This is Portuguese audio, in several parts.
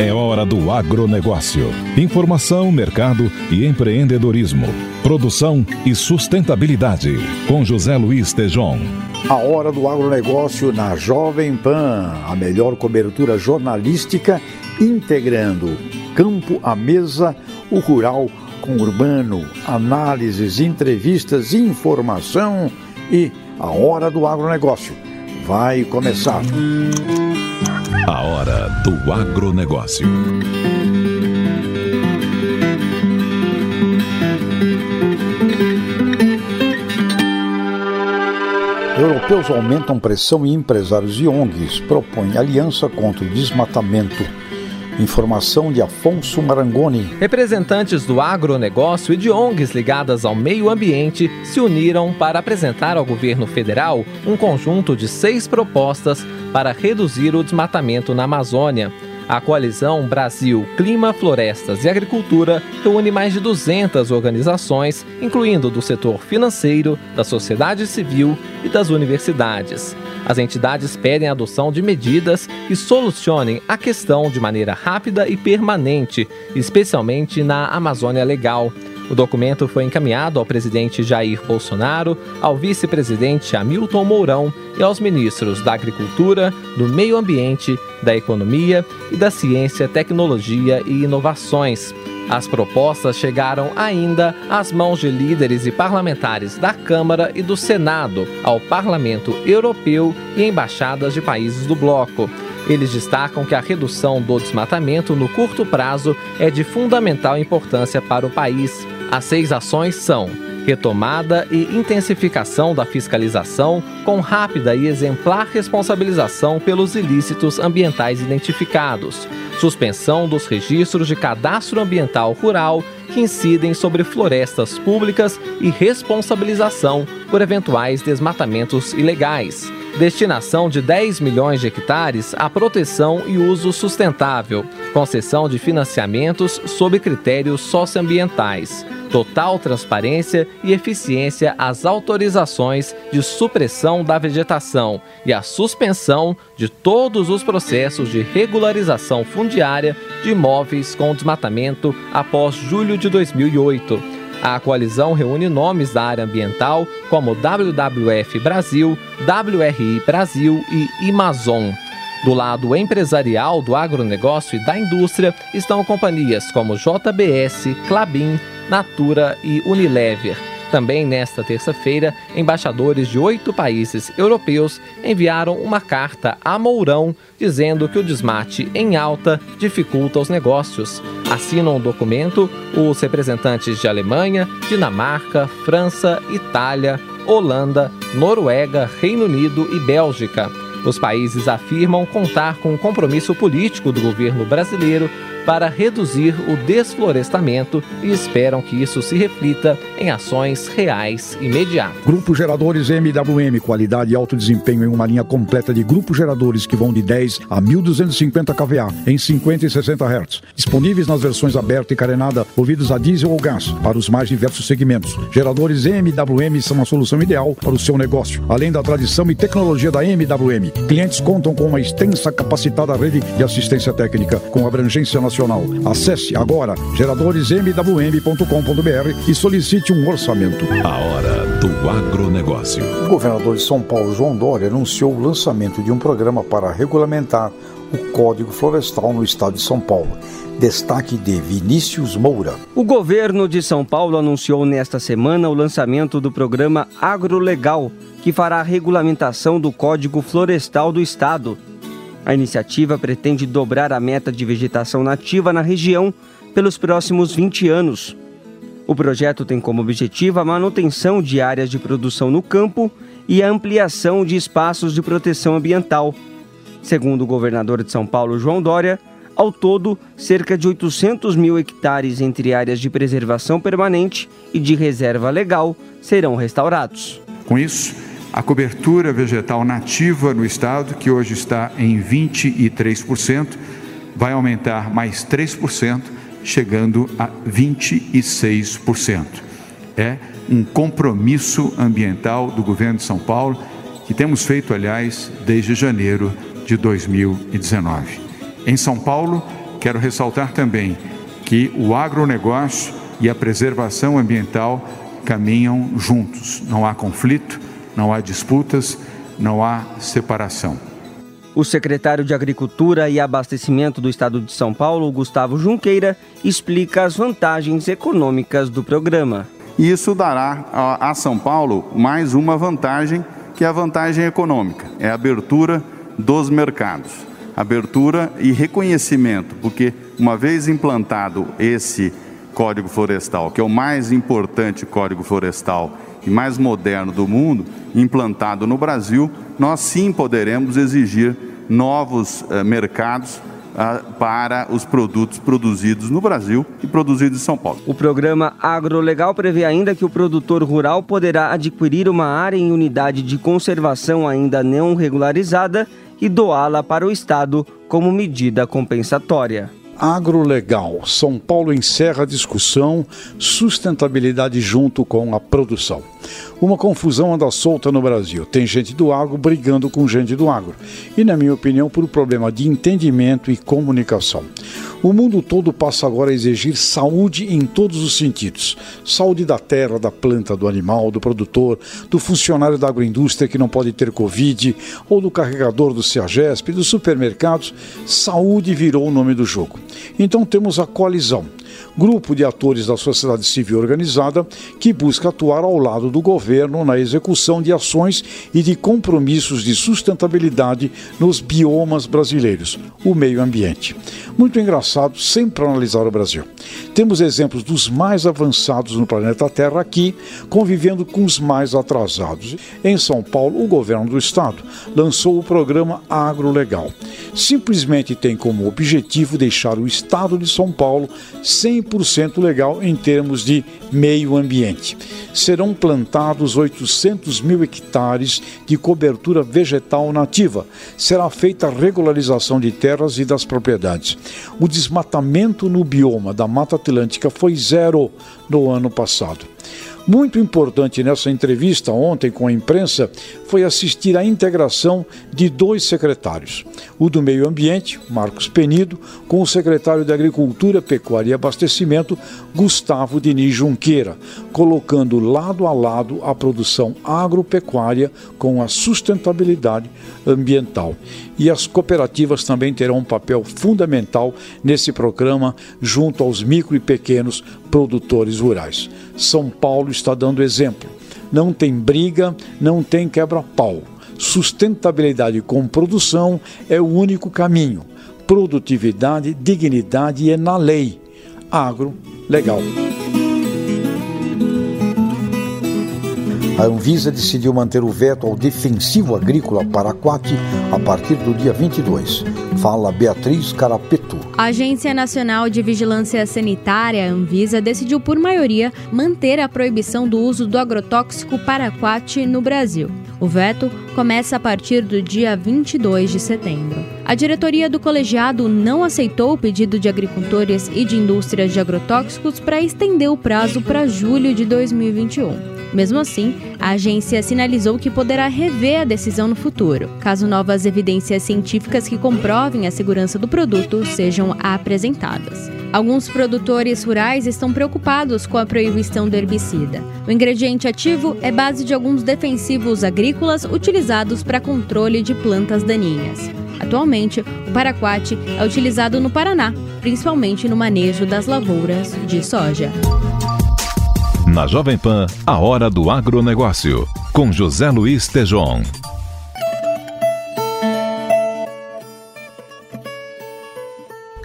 É hora do agronegócio. Informação, mercado e empreendedorismo. Produção e sustentabilidade. Com José Luiz Tejon. A hora do agronegócio na Jovem Pan. A melhor cobertura jornalística integrando campo à mesa, o rural com o urbano, análises, entrevistas, informação e a hora do agronegócio. Vai começar. A hora do agronegócio. Europeus aumentam pressão e empresários e ONGs propõem aliança contra o desmatamento. Informação de Afonso Marangoni. Representantes do agronegócio e de ONGs ligadas ao meio ambiente se uniram para apresentar ao governo federal um conjunto de seis propostas para reduzir o desmatamento na Amazônia. A coalizão Brasil Clima, Florestas e Agricultura reúne mais de 200 organizações, incluindo do setor financeiro, da sociedade civil e das universidades. As entidades pedem a adoção de medidas que solucionem a questão de maneira rápida e permanente, especialmente na Amazônia Legal. O documento foi encaminhado ao presidente Jair Bolsonaro, ao vice-presidente Hamilton Mourão e aos ministros da Agricultura, do Meio Ambiente, da Economia e da Ciência, Tecnologia e Inovações. As propostas chegaram ainda às mãos de líderes e parlamentares da Câmara e do Senado, ao Parlamento Europeu e embaixadas de países do bloco. Eles destacam que a redução do desmatamento no curto prazo é de fundamental importância para o país. As seis ações são retomada e intensificação da fiscalização com rápida e exemplar responsabilização pelos ilícitos ambientais identificados, suspensão dos registros de cadastro ambiental rural que incidem sobre florestas públicas e responsabilização por eventuais desmatamentos ilegais. Destinação de 10 milhões de hectares à proteção e uso sustentável. Concessão de financiamentos sob critérios socioambientais total transparência e eficiência às autorizações de supressão da vegetação e a suspensão de todos os processos de regularização fundiária de imóveis com desmatamento após julho de 2008. A coalizão reúne nomes da área ambiental como WWF Brasil, WRI Brasil e Amazon. Do lado empresarial do agronegócio e da indústria estão companhias como JBS, Clabin, Natura e Unilever. Também nesta terça-feira, embaixadores de oito países europeus enviaram uma carta a Mourão dizendo que o desmate em alta dificulta os negócios. Assinam o documento os representantes de Alemanha, Dinamarca, França, Itália, Holanda, Noruega, Reino Unido e Bélgica. Os países afirmam contar com o compromisso político do governo brasileiro para reduzir o desflorestamento e esperam que isso se reflita em ações reais imediatas. Grupo Geradores MWM, qualidade e alto desempenho em uma linha completa de grupos geradores que vão de 10 a 1250 kVA em 50 e 60 Hz. Disponíveis nas versões aberta e carenada, ouvidos a diesel ou gás, para os mais diversos segmentos. Geradores MWM são a solução ideal para o seu negócio, além da tradição e tecnologia da MWM. Clientes contam com uma extensa capacitada rede de assistência técnica, com abrangência nacional. Acesse agora geradoresmwm.com.br e solicite um orçamento. A hora do agronegócio. O governador de São Paulo, João Dória, anunciou o lançamento de um programa para regulamentar o Código Florestal no estado de São Paulo. Destaque de Vinícius Moura. O governo de São Paulo anunciou nesta semana o lançamento do programa Agrolegal, que fará a regulamentação do Código Florestal do estado. A iniciativa pretende dobrar a meta de vegetação nativa na região pelos próximos 20 anos. O projeto tem como objetivo a manutenção de áreas de produção no campo e a ampliação de espaços de proteção ambiental. Segundo o governador de São Paulo, João Dória, ao todo, cerca de 800 mil hectares entre áreas de preservação permanente e de reserva legal serão restaurados. Com isso, a cobertura vegetal nativa no estado, que hoje está em 23%, vai aumentar mais 3% chegando a 26%. É um compromisso ambiental do governo de São Paulo que temos feito, aliás, desde janeiro de 2019. Em São Paulo, quero ressaltar também que o agronegócio e a preservação ambiental caminham juntos. Não há conflito, não há disputas, não há separação. O secretário de Agricultura e Abastecimento do Estado de São Paulo, Gustavo Junqueira, explica as vantagens econômicas do programa. Isso dará a São Paulo mais uma vantagem, que é a vantagem econômica, é a abertura dos mercados. Abertura e reconhecimento, porque uma vez implantado esse Código Florestal, que é o mais importante código florestal e mais moderno do mundo, implantado no Brasil, nós sim poderemos exigir novos eh, mercados ah, para os produtos produzidos no Brasil e produzidos em São Paulo. O programa Agrolegal prevê ainda que o produtor rural poderá adquirir uma área em unidade de conservação ainda não regularizada e doá-la para o Estado como medida compensatória. Agrolegal. São Paulo encerra a discussão sustentabilidade junto com a produção. Uma confusão anda solta no Brasil. Tem gente do agro brigando com gente do agro. E, na minha opinião, por um problema de entendimento e comunicação. O mundo todo passa agora a exigir saúde em todos os sentidos: saúde da terra, da planta, do animal, do produtor, do funcionário da agroindústria que não pode ter Covid, ou do carregador do CEAGESP, dos supermercados. Saúde virou o nome do jogo. Então temos a coalizão grupo de atores da sociedade civil organizada que busca atuar ao lado do governo na execução de ações e de compromissos de sustentabilidade nos biomas brasileiros, o meio ambiente. Muito engraçado sempre analisar o Brasil. Temos exemplos dos mais avançados no planeta Terra aqui, convivendo com os mais atrasados. Em São Paulo, o governo do estado lançou o programa Agrolegal. Simplesmente tem como objetivo deixar o estado de São Paulo 100% legal em termos de meio ambiente. Serão plantados 800 mil hectares de cobertura vegetal nativa. Será feita a regularização de terras e das propriedades. O desmatamento no bioma da Mata Atlântica foi zero no ano passado. Muito importante nessa entrevista ontem com a imprensa foi assistir à integração de dois secretários. O do Meio Ambiente, Marcos Penido, com o secretário de Agricultura, Pecuária e Abastecimento, Gustavo Diniz Junqueira, colocando lado a lado a produção agropecuária com a sustentabilidade ambiental. E as cooperativas também terão um papel fundamental nesse programa junto aos micro e pequenos produtores rurais. São Paulo está dando exemplo. Não tem briga, não tem quebra-pau. Sustentabilidade com produção é o único caminho. Produtividade, dignidade é na lei. Agro, legal. A Anvisa decidiu manter o veto ao defensivo agrícola Paraquat a partir do dia 22. Fala Beatriz Carapeto. A Agência Nacional de Vigilância Sanitária, Anvisa, decidiu por maioria manter a proibição do uso do agrotóxico Paraquat no Brasil. O veto começa a partir do dia 22 de setembro. A diretoria do colegiado não aceitou o pedido de agricultores e de indústrias de agrotóxicos para estender o prazo para julho de 2021. Mesmo assim, a agência sinalizou que poderá rever a decisão no futuro, caso novas evidências científicas que comprovem a segurança do produto sejam apresentadas. Alguns produtores rurais estão preocupados com a proibição do herbicida. O ingrediente ativo é base de alguns defensivos agrícolas utilizados para controle de plantas daninhas. Atualmente, o paraquat é utilizado no Paraná, principalmente no manejo das lavouras de soja. Na Jovem Pan, a hora do agronegócio, com José Luiz Tejon.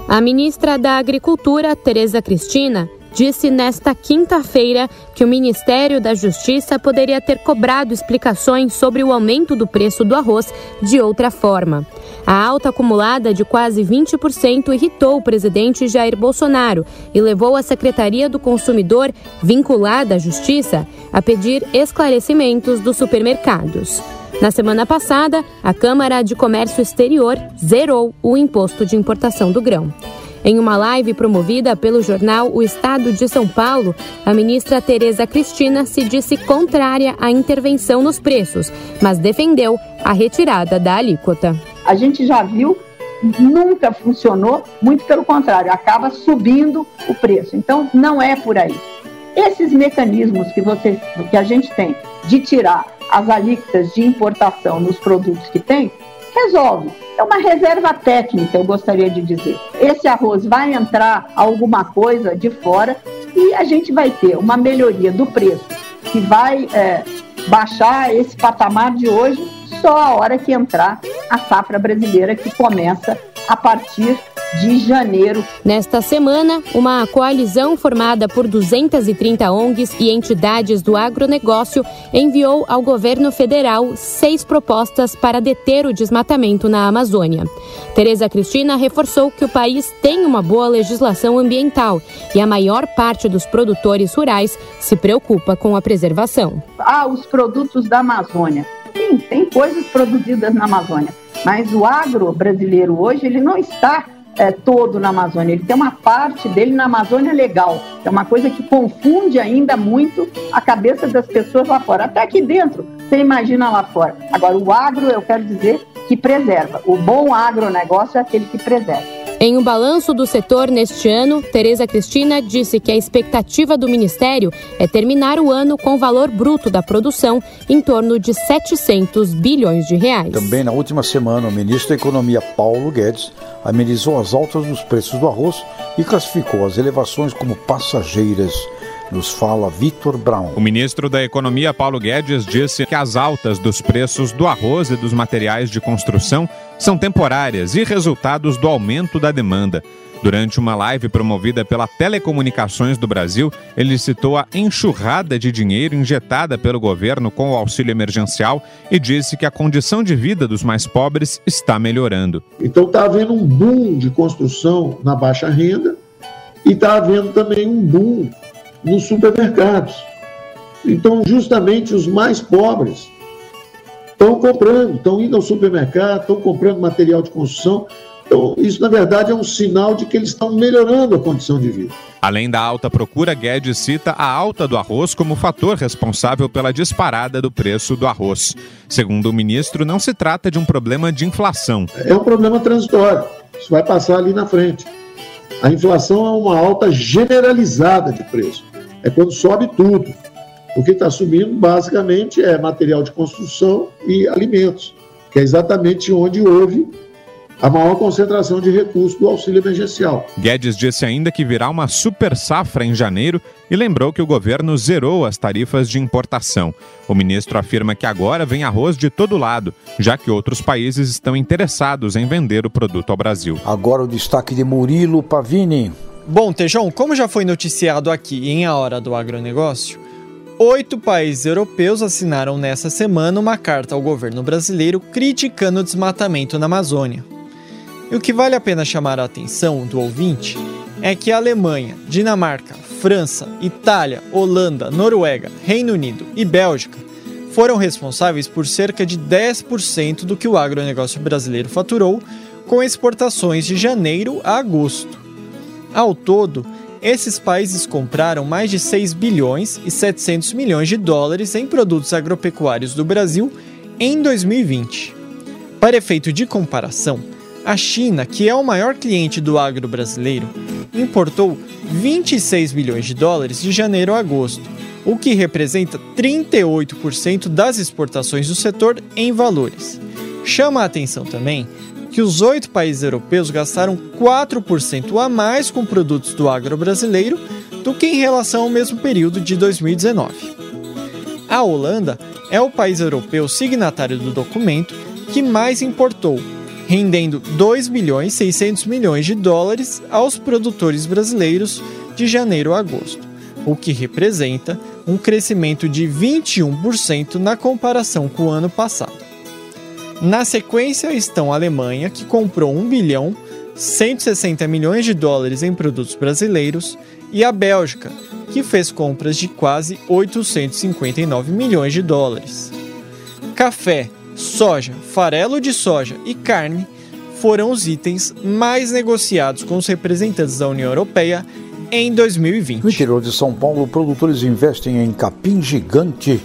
A ministra da Agricultura, Tereza Cristina, disse nesta quinta-feira que o Ministério da Justiça poderia ter cobrado explicações sobre o aumento do preço do arroz de outra forma. A alta acumulada de quase 20% irritou o presidente Jair Bolsonaro e levou a Secretaria do Consumidor, vinculada à Justiça, a pedir esclarecimentos dos supermercados. Na semana passada, a Câmara de Comércio Exterior zerou o imposto de importação do grão. Em uma live promovida pelo jornal O Estado de São Paulo, a ministra Tereza Cristina se disse contrária à intervenção nos preços, mas defendeu a retirada da alíquota. A gente já viu, nunca funcionou, muito pelo contrário, acaba subindo o preço. Então, não é por aí. Esses mecanismos que, você, que a gente tem de tirar as alíquotas de importação nos produtos que tem, resolve. É uma reserva técnica, eu gostaria de dizer. Esse arroz vai entrar alguma coisa de fora e a gente vai ter uma melhoria do preço que vai é, baixar esse patamar de hoje só a hora que entrar a safra brasileira que começa a partir de janeiro. Nesta semana, uma coalizão formada por 230 ONGs e entidades do agronegócio enviou ao governo federal seis propostas para deter o desmatamento na Amazônia. Tereza Cristina reforçou que o país tem uma boa legislação ambiental e a maior parte dos produtores rurais se preocupa com a preservação. Ah, os produtos da Amazônia. Sim, tem coisas produzidas na Amazônia, mas o agro brasileiro hoje ele não está é, todo na Amazônia, ele tem uma parte dele na Amazônia legal. É uma coisa que confunde ainda muito a cabeça das pessoas lá fora. Até aqui dentro, você imagina lá fora. Agora, o agro, eu quero dizer que preserva. O bom agronegócio é aquele que preserva. Em um balanço do setor neste ano, Tereza Cristina disse que a expectativa do Ministério é terminar o ano com o valor bruto da produção em torno de 700 bilhões de reais. Também na última semana, o ministro da Economia Paulo Guedes amenizou as altas dos preços do arroz e classificou as elevações como passageiras. Nos fala Vitor Brown. O ministro da Economia, Paulo Guedes, disse que as altas dos preços do arroz e dos materiais de construção são temporárias e resultados do aumento da demanda. Durante uma live promovida pela Telecomunicações do Brasil, ele citou a enxurrada de dinheiro injetada pelo governo com o auxílio emergencial e disse que a condição de vida dos mais pobres está melhorando. Então está havendo um boom de construção na baixa renda e está havendo também um boom nos supermercados. Então, justamente os mais pobres estão comprando, estão indo ao supermercado, estão comprando material de construção. Então, isso, na verdade, é um sinal de que eles estão melhorando a condição de vida. Além da alta procura, Guedes cita a alta do arroz como fator responsável pela disparada do preço do arroz. Segundo o ministro, não se trata de um problema de inflação. É um problema transitório. Isso vai passar ali na frente. A inflação é uma alta generalizada de preço. É quando sobe tudo. O que está subindo, basicamente, é material de construção e alimentos, que é exatamente onde houve a maior concentração de recursos do auxílio emergencial. Guedes disse ainda que virá uma super safra em janeiro e lembrou que o governo zerou as tarifas de importação. O ministro afirma que agora vem arroz de todo lado, já que outros países estão interessados em vender o produto ao Brasil. Agora o destaque de Murilo Pavini. Bom, Tejão, como já foi noticiado aqui em A Hora do Agronegócio, Oito países europeus assinaram nessa semana uma carta ao governo brasileiro criticando o desmatamento na Amazônia. E o que vale a pena chamar a atenção do ouvinte é que a Alemanha, Dinamarca, França, Itália, Holanda, Noruega, Reino Unido e Bélgica foram responsáveis por cerca de 10% do que o agronegócio brasileiro faturou com exportações de janeiro a agosto. Ao todo, esses países compraram mais de 6 bilhões e 700 milhões de dólares em produtos agropecuários do Brasil em 2020. Para efeito de comparação, a China, que é o maior cliente do agro brasileiro, importou 26 bilhões de dólares de janeiro a agosto, o que representa 38% das exportações do setor em valores. Chama a atenção também que os oito países europeus gastaram 4% a mais com produtos do agro brasileiro do que em relação ao mesmo período de 2019. A Holanda é o país europeu signatário do documento que mais importou, rendendo 2 bilhões 600 milhões de dólares aos produtores brasileiros de janeiro a agosto, o que representa um crescimento de 21% na comparação com o ano passado. Na sequência estão a Alemanha, que comprou 1 bilhão 160 milhões de dólares em produtos brasileiros, e a Bélgica, que fez compras de quase 859 milhões de dólares. Café, soja, farelo de soja e carne foram os itens mais negociados com os representantes da União Europeia em 2020. No interior de São Paulo, produtores investem em capim gigante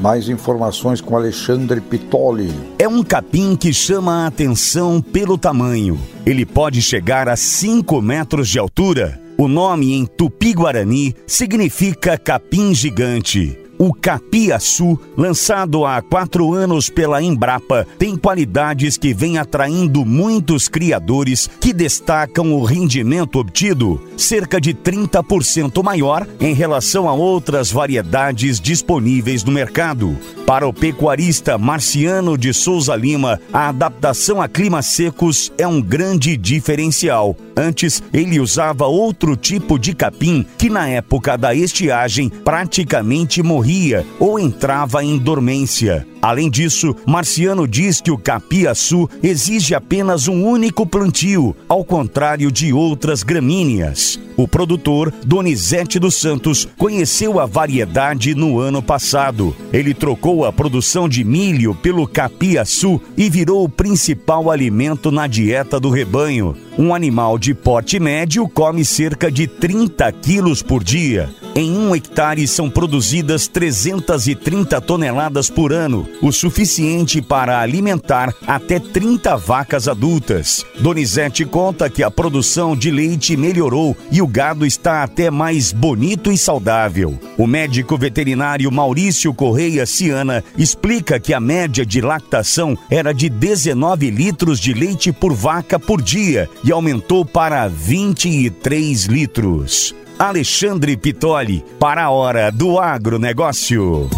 mais informações com Alexandre Pitoli. É um capim que chama a atenção pelo tamanho. Ele pode chegar a 5 metros de altura. O nome em tupi-guarani significa capim gigante. O capiaçu, lançado há quatro anos pela Embrapa, tem qualidades que vem atraindo muitos criadores que destacam o rendimento obtido, cerca de 30% maior em relação a outras variedades disponíveis no mercado. Para o pecuarista Marciano de Souza Lima, a adaptação a climas secos é um grande diferencial. Antes, ele usava outro tipo de capim que, na época da estiagem, praticamente morria ou entrava em dormência. Além disso, Marciano diz que o capiaçu exige apenas um único plantio, ao contrário de outras gramíneas. O produtor, Donizete dos Santos, conheceu a variedade no ano passado. Ele trocou a produção de milho pelo capiaçu e virou o principal alimento na dieta do rebanho. Um animal de porte médio come cerca de 30 quilos por dia. Em um hectare são produzidas 330 toneladas por ano, o suficiente para alimentar até 30 vacas adultas. Donizete conta que a produção de leite melhorou e o gado está até mais bonito e saudável. O médico veterinário Maurício Correia Ciana explica que a média de lactação era de 19 litros de leite por vaca por dia e aumentou para 23 litros. Alexandre Pitoli, para a Hora do Agronegócio.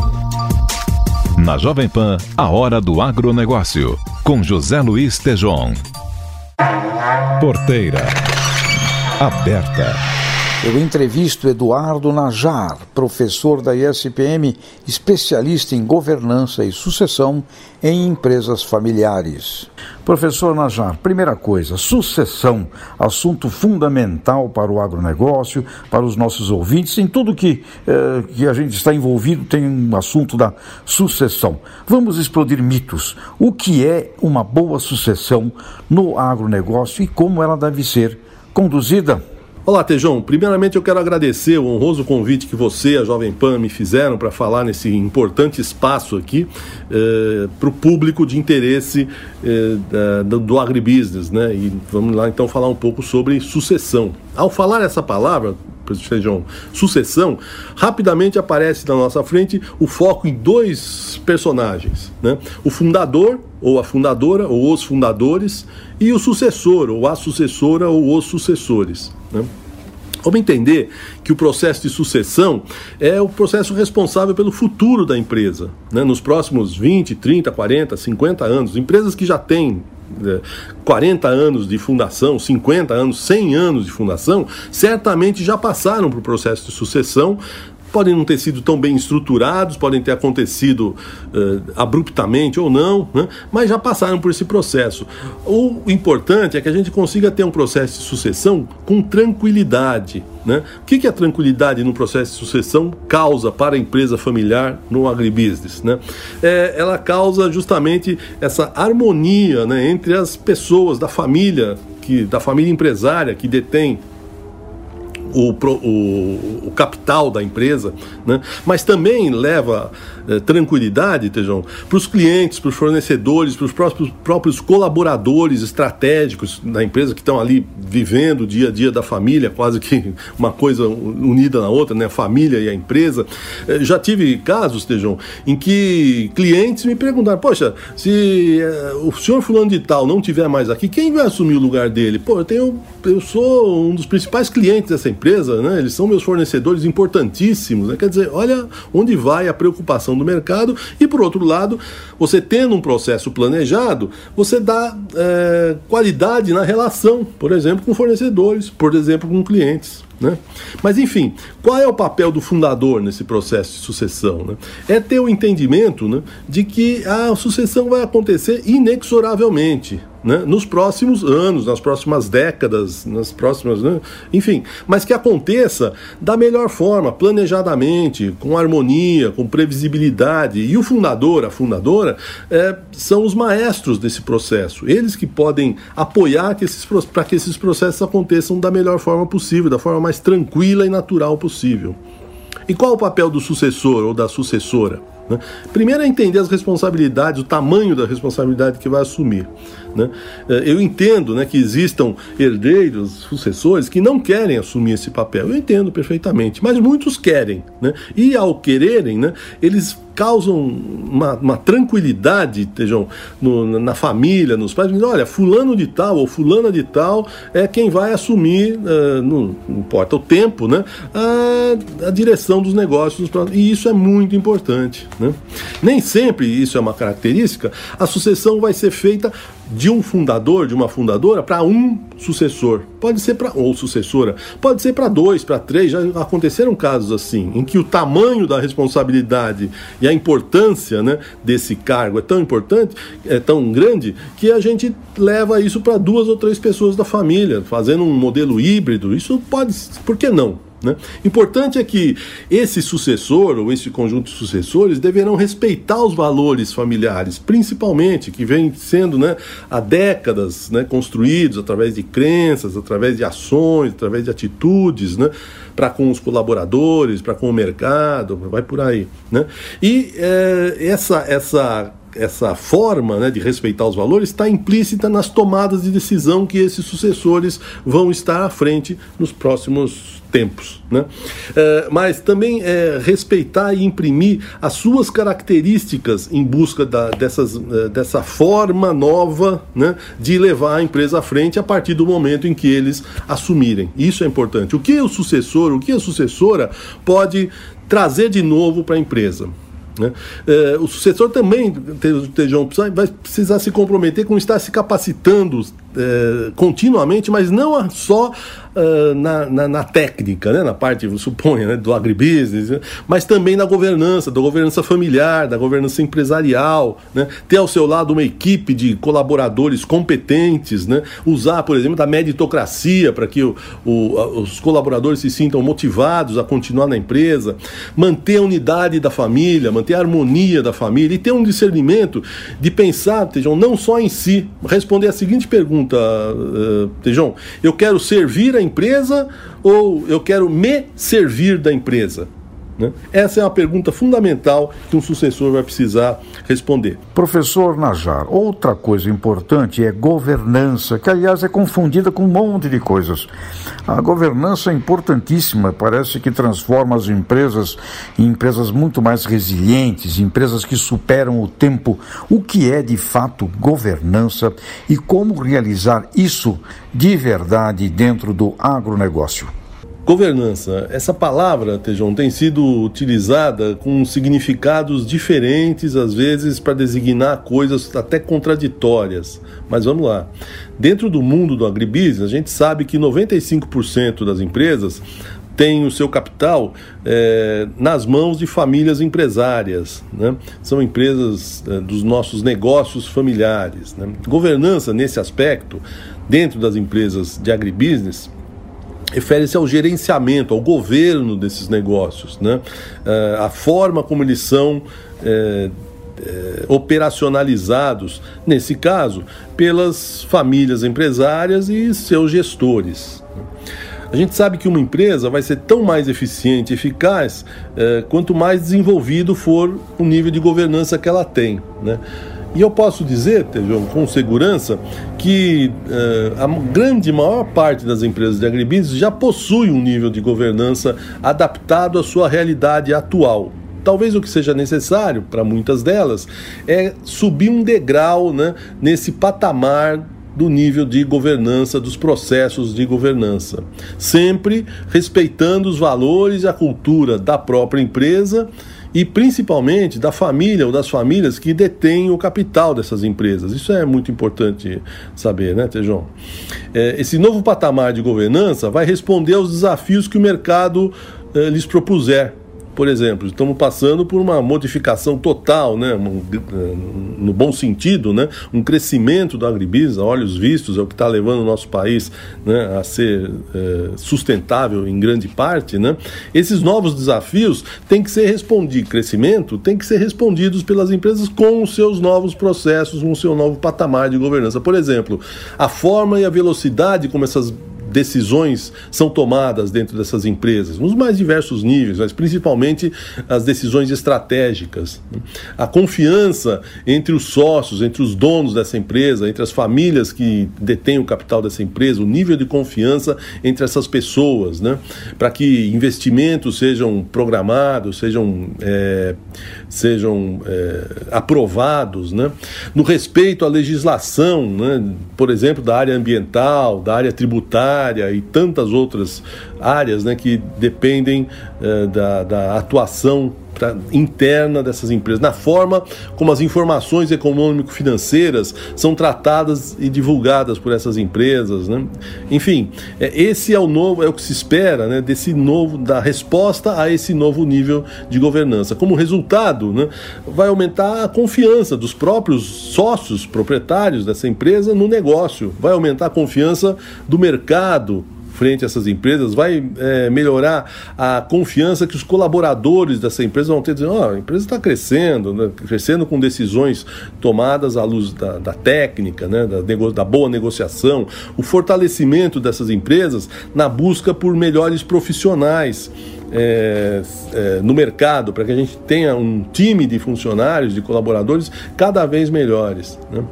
Na Jovem Pan, a Hora do Agronegócio, com José Luiz Tejon. Porteira. Aberta. Eu entrevisto Eduardo Najar, professor da ISPM, especialista em governança e sucessão em empresas familiares. Professor Najar, primeira coisa, sucessão, assunto fundamental para o agronegócio, para os nossos ouvintes, em tudo que, eh, que a gente está envolvido tem um assunto da sucessão. Vamos explodir mitos. O que é uma boa sucessão no agronegócio e como ela deve ser conduzida? Olá, Tejão. Primeiramente, eu quero agradecer o honroso convite que você e a Jovem Pan me fizeram para falar nesse importante espaço aqui eh, para o público de interesse eh, do, do agribusiness, né? E vamos lá então falar um pouco sobre sucessão. Ao falar essa palavra, Tejão, sucessão, rapidamente aparece na nossa frente o foco em dois personagens, né? O fundador ou a fundadora ou os fundadores e o sucessor ou a sucessora ou os sucessores. Né? Vamos entender que o processo de sucessão é o processo responsável pelo futuro da empresa. Né? Nos próximos 20, 30, 40, 50 anos, empresas que já têm 40 anos de fundação, 50 anos, 100 anos de fundação, certamente já passaram para o processo de sucessão podem não ter sido tão bem estruturados, podem ter acontecido uh, abruptamente ou não, né? mas já passaram por esse processo. O importante é que a gente consiga ter um processo de sucessão com tranquilidade. Né? O que, que a tranquilidade no processo de sucessão causa para a empresa familiar no agribusiness? Né? É, ela causa justamente essa harmonia né, entre as pessoas da família, que, da família empresária que detém o, o, o capital da empresa, né? mas também leva é, tranquilidade, Tejão, para os clientes, para os fornecedores, para os próprios, próprios colaboradores estratégicos da empresa que estão ali vivendo o dia a dia da família, quase que uma coisa unida na outra, né? a família e a empresa. É, já tive casos, Tejão, em que clientes me perguntaram: Poxa, se é, o senhor Fulano de Tal não tiver mais aqui, quem vai assumir o lugar dele? Pô, eu tenho. Eu sou um dos principais clientes dessa empresa, né? Eles são meus fornecedores importantíssimos. Né? Quer dizer, olha onde vai a preocupação do mercado. E por outro lado, você tendo um processo planejado, você dá é, qualidade na relação, por exemplo, com fornecedores, por exemplo, com clientes. Né? Mas enfim, qual é o papel do fundador nesse processo de sucessão? Né? É ter o entendimento né, de que a sucessão vai acontecer inexoravelmente né, nos próximos anos, nas próximas décadas, nas próximas. Né, enfim, mas que aconteça da melhor forma, planejadamente, com harmonia, com previsibilidade. E o fundador, a fundadora, é, são os maestros desse processo. Eles que podem apoiar para que esses processos aconteçam da melhor forma possível, da forma mais tranquila e natural possível. E qual o papel do sucessor ou da sucessora? Né? Primeiro é entender as responsabilidades, o tamanho da responsabilidade que vai assumir. Né? É, eu entendo né, que existam herdeiros, sucessores, que não querem assumir esse papel. Eu entendo perfeitamente, mas muitos querem. Né? E ao quererem, né, eles causam uma, uma tranquilidade, Tejão, no, na família, nos pais, olha, fulano de tal ou fulana de tal é quem vai assumir, uh, não, não, importa o tempo, né, a, a direção dos negócios. E isso é muito importante. Né? Nem sempre isso é uma característica, a sucessão vai ser feita de um fundador, de uma fundadora, para um sucessor. Pode ser para ou sucessora, pode ser para dois, para três. Já aconteceram casos assim, em que o tamanho da responsabilidade e a importância né, desse cargo é tão importante, é tão grande, que a gente leva isso para duas ou três pessoas da família, fazendo um modelo híbrido. Isso pode, por que não? Né? Importante é que esse sucessor ou esse conjunto de sucessores deverão respeitar os valores familiares, principalmente que vêm sendo né, há décadas né, construídos através de crenças, através de ações, através de atitudes, né, para com os colaboradores, para com o mercado, vai por aí. Né? E é, essa, essa essa forma né, de respeitar os valores está implícita nas tomadas de decisão que esses sucessores vão estar à frente nos próximos tempos. Né? É, mas também é, respeitar e imprimir as suas características em busca da, dessas, é, dessa forma nova né, de levar a empresa à frente a partir do momento em que eles assumirem. Isso é importante. O que o sucessor, o que a sucessora pode trazer de novo para a empresa? Né? É, o sucessor também, Tejão, vai precisar se comprometer com estar se capacitando é, continuamente, mas não só uh, na, na, na, técnica, né? na parte, suponha, né? do agribusiness, né? mas também na governança, da governança familiar, da governança empresarial, né? ter ao seu lado uma equipe de colaboradores competentes, né? usar, por exemplo, da meritocracia para que o, o, os colaboradores se sintam motivados a continuar na empresa, manter a unidade da família, manter a harmonia da família e ter um discernimento de pensar, Tejão, não só em si, responder a seguinte pergunta, uh, Tejão, eu quero servir a empresa ou eu quero me servir da empresa? Né? Essa é uma pergunta fundamental que um sucessor vai precisar responder. Professor Najar, outra coisa importante é governança, que aliás é confundida com um monte de coisas. A governança é importantíssima, parece que transforma as empresas em empresas muito mais resilientes, empresas que superam o tempo. O que é de fato governança e como realizar isso de verdade dentro do agronegócio? Governança. Essa palavra, Tejão, tem sido utilizada com significados diferentes, às vezes, para designar coisas até contraditórias. Mas vamos lá. Dentro do mundo do agribusiness, a gente sabe que 95% das empresas têm o seu capital é, nas mãos de famílias empresárias. Né? São empresas é, dos nossos negócios familiares. Né? Governança, nesse aspecto, dentro das empresas de agribusiness, refere-se ao gerenciamento, ao governo desses negócios, né? Uh, a forma como eles são uh, uh, operacionalizados, nesse caso, pelas famílias empresárias e seus gestores. A gente sabe que uma empresa vai ser tão mais eficiente e eficaz eh, quanto mais desenvolvido for o nível de governança que ela tem. Né? E eu posso dizer, Tejão, com segurança, que uh, a grande maior parte das empresas de agribusiness já possui um nível de governança adaptado à sua realidade atual. Talvez o que seja necessário para muitas delas é subir um degrau né, nesse patamar do nível de governança, dos processos de governança, sempre respeitando os valores e a cultura da própria empresa e principalmente da família ou das famílias que detêm o capital dessas empresas. Isso é muito importante saber, né, Tejão? É, esse novo patamar de governança vai responder aos desafios que o mercado é, lhes propuser por exemplo, estamos passando por uma modificação total, né? no bom sentido, né? um crescimento do agribusiness, olhos vistos, é o que está levando o nosso país né? a ser é, sustentável em grande parte. Né? Esses novos desafios têm que ser respondidos, crescimento tem que ser respondidos pelas empresas com os seus novos processos, com o seu novo patamar de governança. Por exemplo, a forma e a velocidade como essas decisões são tomadas dentro dessas empresas, nos mais diversos níveis, mas principalmente as decisões estratégicas. A confiança entre os sócios, entre os donos dessa empresa, entre as famílias que detêm o capital dessa empresa, o nível de confiança entre essas pessoas, né? para que investimentos sejam programados, sejam, é, sejam é, aprovados, né? no respeito à legislação, né? por exemplo, da área ambiental, da área tributária e tantas outras áreas né, que dependem eh, da, da atuação interna dessas empresas, na forma como as informações econômico-financeiras são tratadas e divulgadas por essas empresas, né? Enfim, é, esse é o novo, é o que se espera, né? Desse novo, da resposta a esse novo nível de governança. Como resultado, né? Vai aumentar a confiança dos próprios sócios proprietários dessa empresa no negócio, vai aumentar a confiança do mercado frente a essas empresas, vai é, melhorar a confiança que os colaboradores dessa empresa vão ter, dizendo, oh, a empresa está crescendo, né? crescendo com decisões tomadas à luz da, da técnica, né? da, da boa negociação, o fortalecimento dessas empresas na busca por melhores profissionais. É, é, no mercado, para que a gente tenha um time de funcionários, de colaboradores cada vez melhores. Né?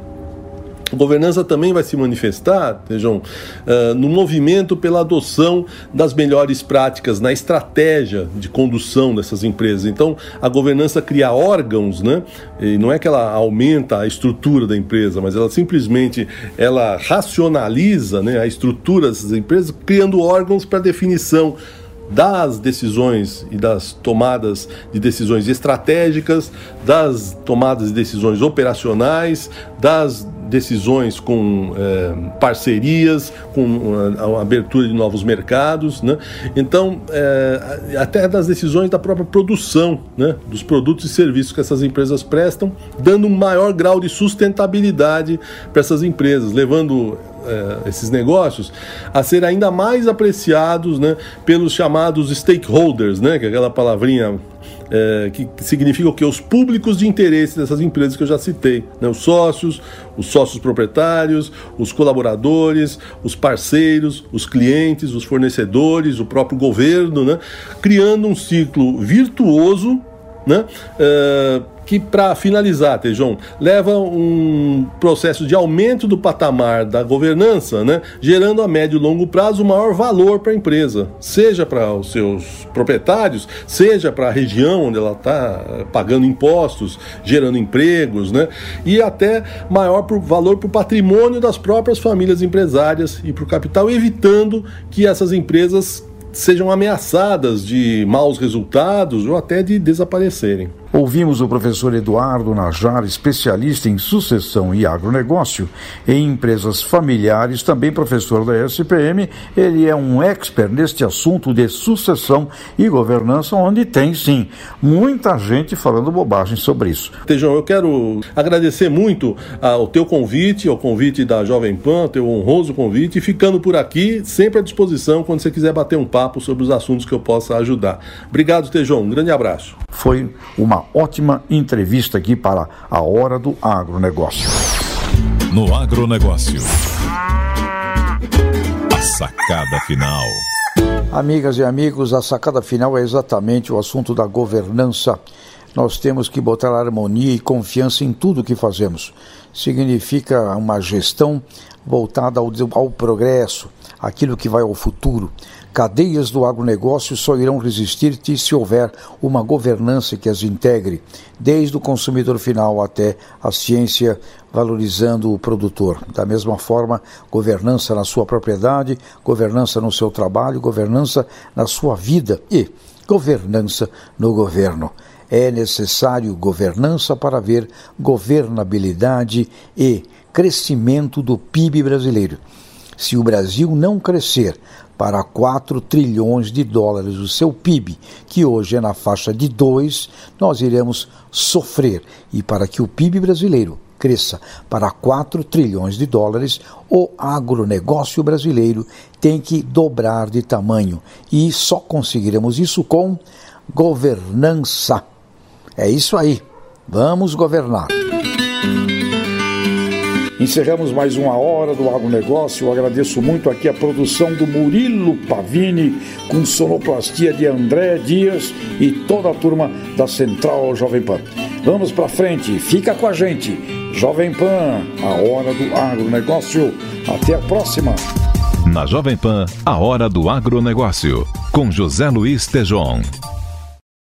A governança também vai se manifestar, João, uh, no movimento pela adoção das melhores práticas na estratégia de condução dessas empresas. Então, a governança cria órgãos, né? E não é que ela aumenta a estrutura da empresa, mas ela simplesmente ela racionaliza né, a estrutura dessas empresas, criando órgãos para definição das decisões e das tomadas de decisões estratégicas, das tomadas de decisões operacionais, das decisões com é, parcerias, com a, a, abertura de novos mercados, né? Então, é, até das decisões da própria produção, né? Dos produtos e serviços que essas empresas prestam, dando um maior grau de sustentabilidade para essas empresas, levando é, esses negócios a ser ainda mais apreciados, né? Pelos chamados stakeholders, né? Que é aquela palavrinha é, que significa o que? Os públicos de interesse dessas empresas que eu já citei. Né? Os sócios, os sócios proprietários, os colaboradores, os parceiros, os clientes, os fornecedores, o próprio governo, né? criando um ciclo virtuoso né? É, que, para finalizar, Tejão, leva um processo de aumento do patamar da governança, né, gerando a médio e longo prazo maior valor para a empresa, seja para os seus proprietários, seja para a região onde ela está pagando impostos, gerando empregos, né, e até maior pro, valor para o patrimônio das próprias famílias empresárias e para o capital, evitando que essas empresas sejam ameaçadas de maus resultados ou até de desaparecerem. Ouvimos o professor Eduardo Najar, especialista em sucessão e agronegócio em empresas familiares, também professor da SPM. Ele é um expert neste assunto de sucessão e governança, onde tem sim muita gente falando bobagem sobre isso. Tejão, eu quero agradecer muito ao teu convite, ao convite da Jovem Pan, teu honroso convite, e ficando por aqui, sempre à disposição quando você quiser bater um papo sobre os assuntos que eu possa ajudar. Obrigado, Tejão. Um grande abraço. Foi uma ótima entrevista aqui para a Hora do Agronegócio. No agronegócio. A sacada final. Amigas e amigos, a sacada final é exatamente o assunto da governança. Nós temos que botar harmonia e confiança em tudo que fazemos. Significa uma gestão voltada ao, ao progresso, aquilo que vai ao futuro. Cadeias do agronegócio só irão resistir se houver uma governança que as integre, desde o consumidor final até a ciência, valorizando o produtor. Da mesma forma, governança na sua propriedade, governança no seu trabalho, governança na sua vida e governança no governo. É necessário governança para ver governabilidade e crescimento do PIB brasileiro. Se o Brasil não crescer para 4 trilhões de dólares o seu PIB, que hoje é na faixa de 2, nós iremos sofrer. E para que o PIB brasileiro cresça para 4 trilhões de dólares, o agronegócio brasileiro tem que dobrar de tamanho. E só conseguiremos isso com governança. É isso aí. Vamos governar. Encerramos mais uma hora do agronegócio. Eu agradeço muito aqui a produção do Murilo Pavini, com sonoplastia de André Dias e toda a turma da Central Jovem Pan. Vamos para frente, fica com a gente. Jovem Pan, a hora do agronegócio. Até a próxima. Na Jovem Pan, a hora do agronegócio, com José Luiz Tejon.